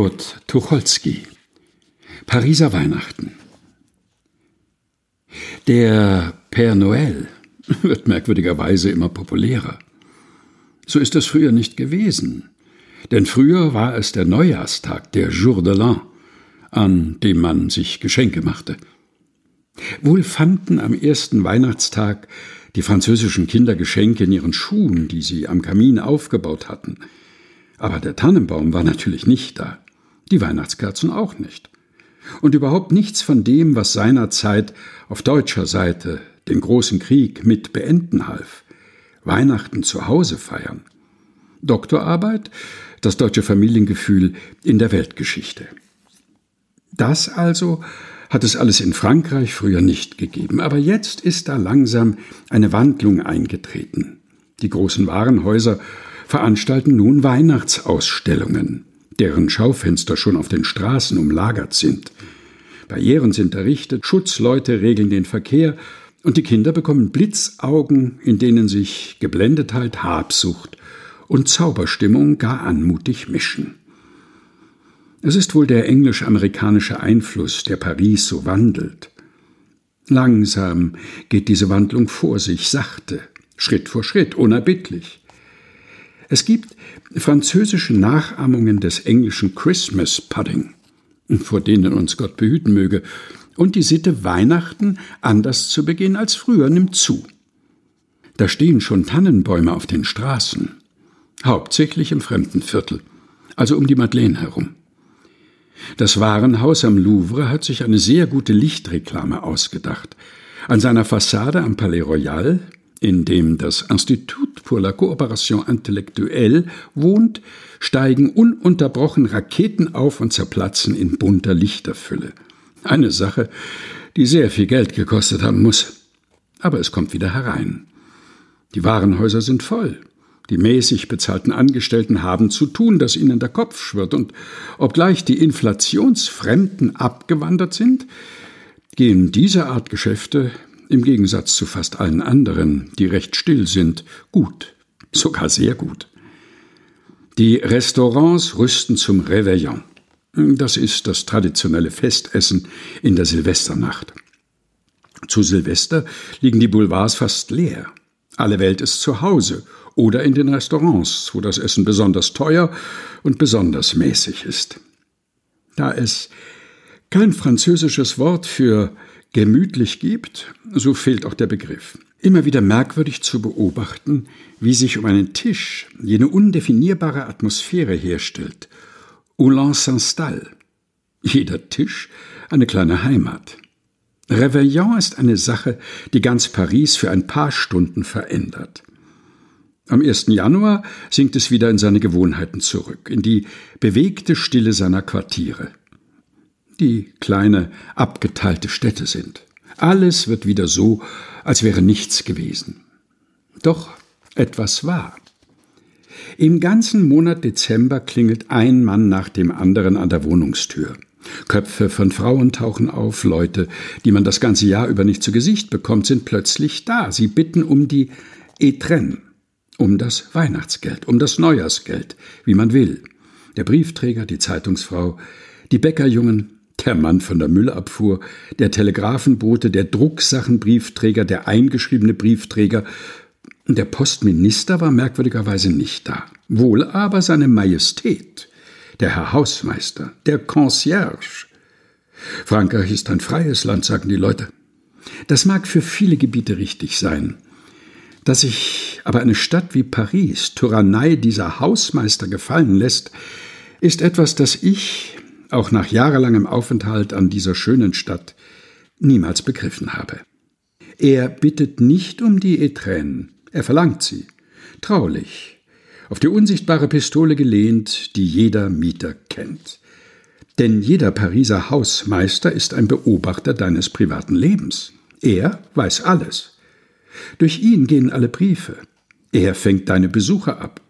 Kurt Tucholsky Pariser Weihnachten Der Père Noël wird merkwürdigerweise immer populärer. So ist es früher nicht gewesen, denn früher war es der Neujahrstag, der Jour de l'An, an dem man sich Geschenke machte. Wohl fanden am ersten Weihnachtstag die französischen Kinder Geschenke in ihren Schuhen, die sie am Kamin aufgebaut hatten. Aber der Tannenbaum war natürlich nicht da, die Weihnachtskerzen auch nicht. Und überhaupt nichts von dem, was seinerzeit auf deutscher Seite den großen Krieg mit beenden half. Weihnachten zu Hause feiern. Doktorarbeit, das deutsche Familiengefühl in der Weltgeschichte. Das also hat es alles in Frankreich früher nicht gegeben, aber jetzt ist da langsam eine Wandlung eingetreten. Die großen Warenhäuser veranstalten nun Weihnachtsausstellungen, deren Schaufenster schon auf den Straßen umlagert sind. Barrieren sind errichtet, Schutzleute regeln den Verkehr und die Kinder bekommen Blitzaugen, in denen sich Geblendetheit, Habsucht und Zauberstimmung gar anmutig mischen. Es ist wohl der englisch-amerikanische Einfluss, der Paris so wandelt. Langsam geht diese Wandlung vor sich, sachte, Schritt vor Schritt, unerbittlich. Es gibt französische Nachahmungen des englischen Christmas Pudding, vor denen uns Gott behüten möge, und die Sitte, Weihnachten anders zu begehen als früher, nimmt zu. Da stehen schon Tannenbäume auf den Straßen, hauptsächlich im Fremdenviertel, also um die Madeleine herum. Das Warenhaus am Louvre hat sich eine sehr gute Lichtreklame ausgedacht. An seiner Fassade am Palais Royal, in dem das Institut pour la Coopération Intellectuelle wohnt, steigen ununterbrochen Raketen auf und zerplatzen in bunter Lichterfülle. Eine Sache, die sehr viel Geld gekostet haben muss. Aber es kommt wieder herein. Die Warenhäuser sind voll. Die mäßig bezahlten Angestellten haben zu tun, dass ihnen der Kopf schwirrt, und obgleich die Inflationsfremden abgewandert sind, gehen diese Art Geschäfte im Gegensatz zu fast allen anderen, die recht still sind, gut, sogar sehr gut. Die Restaurants rüsten zum Réveillon. Das ist das traditionelle Festessen in der Silvesternacht. Zu Silvester liegen die Boulevards fast leer. Alle Welt ist zu Hause oder in den Restaurants, wo das Essen besonders teuer und besonders mäßig ist. Da es kein französisches Wort für gemütlich gibt, so fehlt auch der Begriff. Immer wieder merkwürdig zu beobachten, wie sich um einen Tisch jene undefinierbare Atmosphäre herstellt. Où l'on s'installe. Jeder Tisch eine kleine Heimat. Réveillon ist eine Sache, die ganz Paris für ein paar Stunden verändert. Am 1. Januar sinkt es wieder in seine Gewohnheiten zurück, in die bewegte Stille seiner Quartiere, die kleine, abgeteilte Städte sind. Alles wird wieder so, als wäre nichts gewesen. Doch etwas war. Im ganzen Monat Dezember klingelt ein Mann nach dem anderen an der Wohnungstür. Köpfe von Frauen tauchen auf, Leute, die man das ganze Jahr über nicht zu Gesicht bekommt, sind plötzlich da. Sie bitten um die Etren, um das Weihnachtsgeld, um das Neujahrsgeld, wie man will. Der Briefträger, die Zeitungsfrau, die Bäckerjungen, der Mann von der Müllabfuhr, der Telegrafenbote, der Drucksachenbriefträger, der eingeschriebene Briefträger. Der Postminister war merkwürdigerweise nicht da. Wohl aber seine Majestät, der Herr Hausmeister, der Concierge. Frankreich ist ein freies Land, sagen die Leute. Das mag für viele Gebiete richtig sein. Dass sich aber eine Stadt wie Paris Tyrannei dieser Hausmeister gefallen lässt, ist etwas, das ich, auch nach jahrelangem Aufenthalt an dieser schönen Stadt, niemals begriffen habe. Er bittet nicht um die Etränen, er verlangt sie, traulich, auf die unsichtbare Pistole gelehnt, die jeder Mieter kennt. Denn jeder Pariser Hausmeister ist ein Beobachter deines privaten Lebens. Er weiß alles. Durch ihn gehen alle Briefe. Er fängt deine Besucher ab.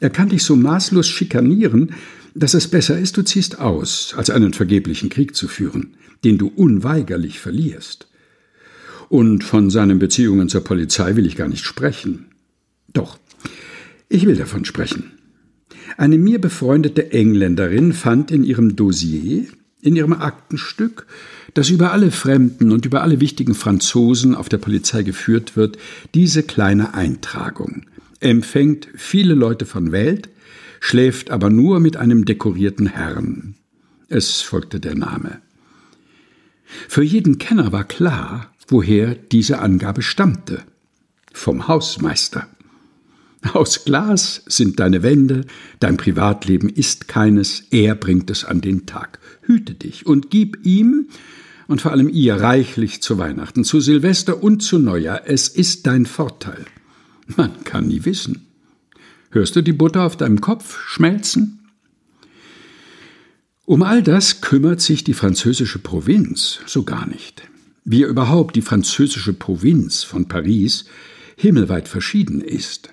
Er kann dich so maßlos schikanieren, dass es besser ist, du ziehst aus, als einen vergeblichen Krieg zu führen, den du unweigerlich verlierst. Und von seinen Beziehungen zur Polizei will ich gar nicht sprechen. Doch, ich will davon sprechen. Eine mir befreundete Engländerin fand in ihrem Dossier, in ihrem Aktenstück, das über alle Fremden und über alle wichtigen Franzosen auf der Polizei geführt wird, diese kleine Eintragung. Empfängt viele Leute von Welt, schläft aber nur mit einem dekorierten Herrn. Es folgte der Name. Für jeden Kenner war klar, woher diese Angabe stammte. Vom Hausmeister. Aus Glas sind deine Wände, dein Privatleben ist keines, er bringt es an den Tag. Hüte dich und gib ihm und vor allem ihr reichlich zu Weihnachten, zu Silvester und zu Neujahr. Es ist dein Vorteil. Man kann nie wissen. Hörst du die Butter auf deinem Kopf schmelzen? Um all das kümmert sich die französische Provinz so gar nicht. Wie überhaupt die französische Provinz von Paris himmelweit verschieden ist.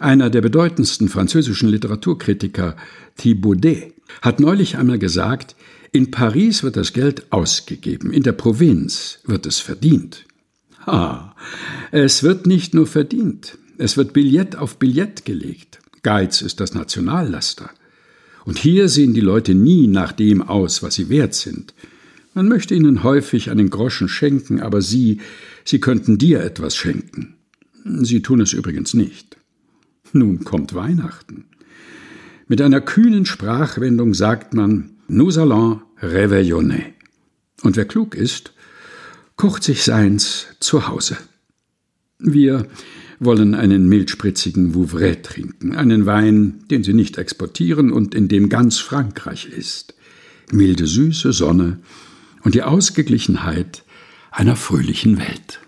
Einer der bedeutendsten französischen Literaturkritiker, Thibaudet, hat neulich einmal gesagt, in Paris wird das Geld ausgegeben, in der Provinz wird es verdient. Ha, es wird nicht nur verdient, es wird Billett auf Billett gelegt. Geiz ist das Nationallaster. Und hier sehen die Leute nie nach dem aus, was sie wert sind. Man möchte ihnen häufig einen Groschen schenken, aber sie, sie könnten dir etwas schenken. Sie tun es übrigens nicht. Nun kommt Weihnachten. Mit einer kühnen Sprachwendung sagt man, nous allons réveillonner. Und wer klug ist, kocht sich seins zu Hause. Wir wollen einen milchspritzigen Vouvray trinken, einen Wein, den sie nicht exportieren und in dem ganz Frankreich ist. Milde Süße, Sonne und die Ausgeglichenheit einer fröhlichen Welt.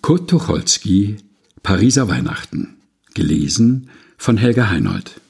Kurt Tucholsky, Pariser Weihnachten. Gelesen von Helga Heinold.